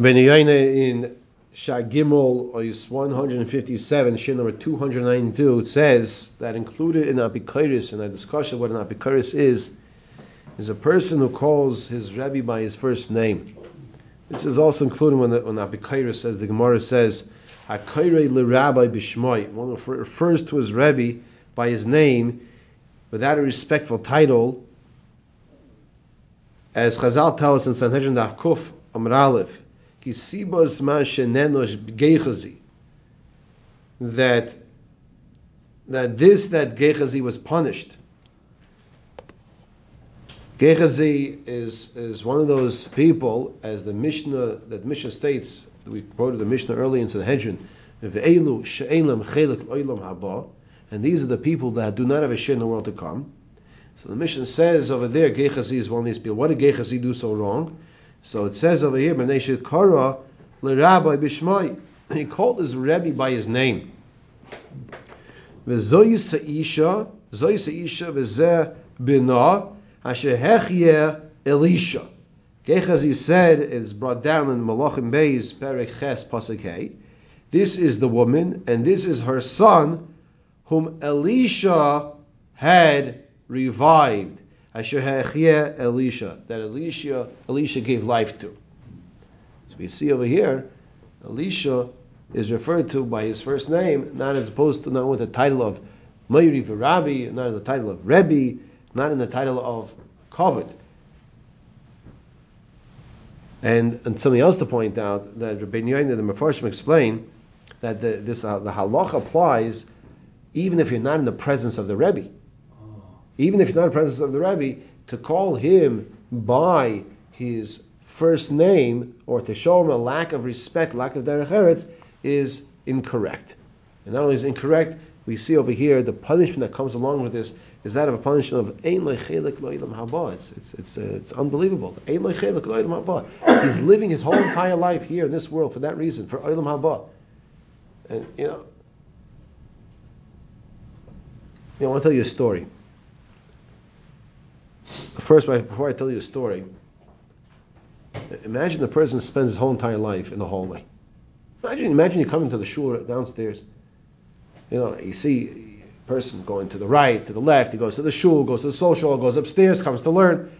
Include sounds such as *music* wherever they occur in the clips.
Ben in Shagimel Ois 157, Shin number 292, it says that included in Apikaris, in our discussion of what an Apikaris is, is a person who calls his Rebbe by his first name. This is also included when, the, when says, the Gemara says, Hakaire le Rabbi Bishmoi, one who refers to his Rebbe by his name without a respectful title, as Chazal tell us in Sanhedrin Daf Kuf Amud Aleph, that that this that Gechazi was punished. Gechazi is is one of those people, as the Mishnah that Mishnah states. We quoted the Mishnah early in Sanhedrin. And these are the people that do not have a share in the world to come. So the Mishnah says over there, Gechazi is one of these people. What did Gechazi do so wrong? So it says over here, B'nei Kara Rabbi Bishmai. *clears throat* He called his Rebbe by his name. V'zoy Sa'isha, Zoy Sa'isha v'zeh bina, asher hechye Elisha. Gechazi said, it is brought down in Malachim Beis, Perek Ches, Pasuk This is the woman, and this is her son, whom Elisha had revived. Asher Elisha, that Elisha, Elisha gave life to. So we see over here, Elisha is referred to by his first name, not as opposed to not with the title of Meiri Rabbi, not in the title of Rebbe, not in the title of Kovet. And, and something else to point out that Rabbi Yoina, the Mefarshim explain that the, this uh, the halach applies even if you're not in the presence of the Rebbe even if you're not in the presence of the Rebbe, to call him by his first name or to show him a lack of respect, lack of derech eretz, is incorrect. And not only is incorrect, we see over here the punishment that comes along with this is that of a punishment of ein lechelik lo'ilam haba. It's it's it's, uh, it's unbelievable. Ein lechelik lo'ilam haba. He's living his whole entire life here in this world for that reason, for oilam haba. And you you know, I want to tell you a story. First, before I tell you a story, imagine the person spends his whole entire life in the hallway. Imagine, imagine you come into the shul downstairs. You know, you see a person going to the right, to the left. He goes to the shul, goes to the social, goes upstairs, comes to learn.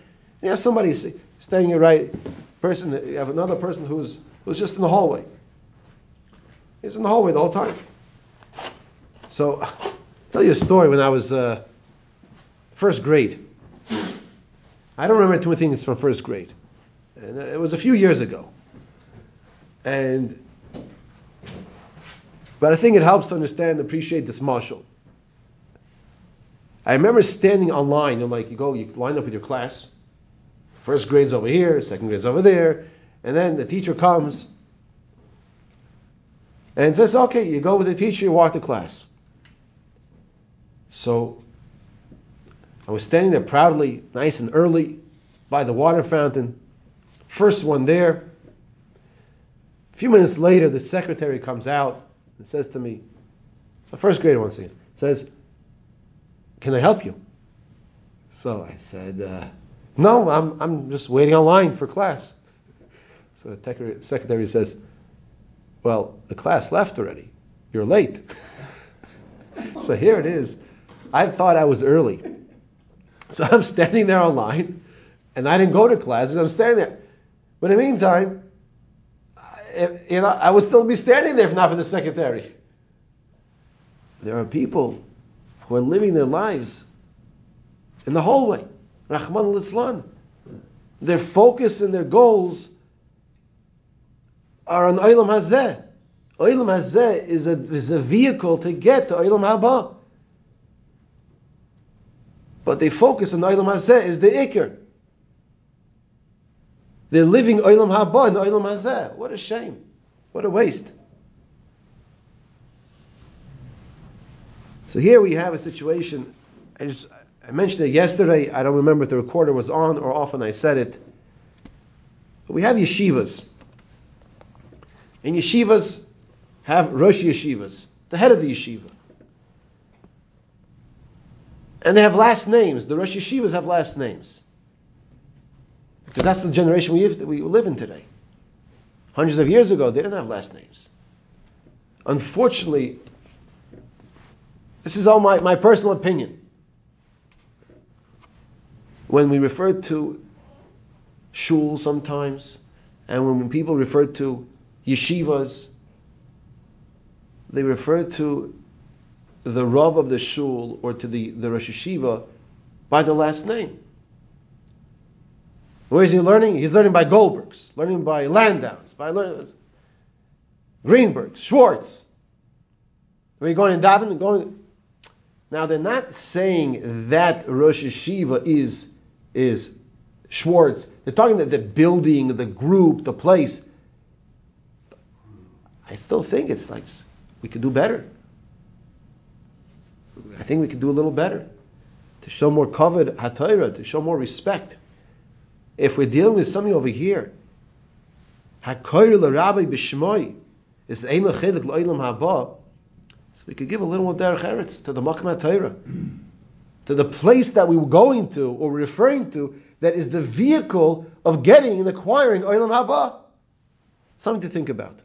You have somebody staying your right person. You have another person who's who's just in the hallway. He's in the hallway the whole time. So, I'll tell you a story. When I was uh, first grade, I don't remember two things from first grade. And it was a few years ago. And but I think it helps to understand, and appreciate this mashal. I remember standing online, know, like you go, you line up with your class. First grade's over here, second grade's over there, and then the teacher comes and says, okay, you go with the teacher, you walk to class. So I was standing there proudly, nice and early, by the water fountain. First one there. A few minutes later, the secretary comes out and says to me, the first grader once again, says, Can I help you? So I said, uh, No, I'm, I'm just waiting online for class. So the secretary says, Well, the class left already. You're late. *laughs* so here it is. I thought I was early. *laughs* So I'm standing there online, and I didn't go to classes. I'm standing there. But in the meantime, I, you know, I would still be standing there if not for the secretary. There are people who are living their lives in the hallway. Rachmana litzlan. Their focus and their goals are on Olam Hazeh. Olam Hazeh is a, is a vehicle to get to Olam Haba. But they focus on the Olam Hazeh is the Iker. They're living Olam Haba and Olam Hazeh. What a shame. What a waste. So here we have a situation. I, just, I mentioned it yesterday. I don't remember if the recorder was on or off when I said it. But we have yeshivas. And yeshivas have Rosh Yeshivas, the head of the yeshiva. And they have last names. The Rosh Yeshivas have last names. Because that's the generation we live, we live in today. hundreds of years ago, they didn't have last names. Unfortunately, this is all my, my personal opinion. When we refer to shul sometimes, and when people refer to yeshivas, they refer to the Rav of the shul or to the, the Rosh Yeshiva by the last name. Where is he learning? He's learning by Goldbergs, learning by Landau's, by learning, Greenberg, Schwartz. Are you going in Davin? Going. Now they're not saying that Rosh Yeshiva is is Schwartz. They're talking that the building, the group, the place. I still think it's like we could do better. I think we could do a little better to show more kavod hatayra, to show more respect. If we're dealing with something over here, hakoyr l'rabbi b'shmoy is ein l'chedik l'olam haba. So we could give a little more derech eretz to the makam hatayra, *clears throat* to the place that we were going to or referring to that is the vehicle of getting and acquiring olam haba. Something to think about.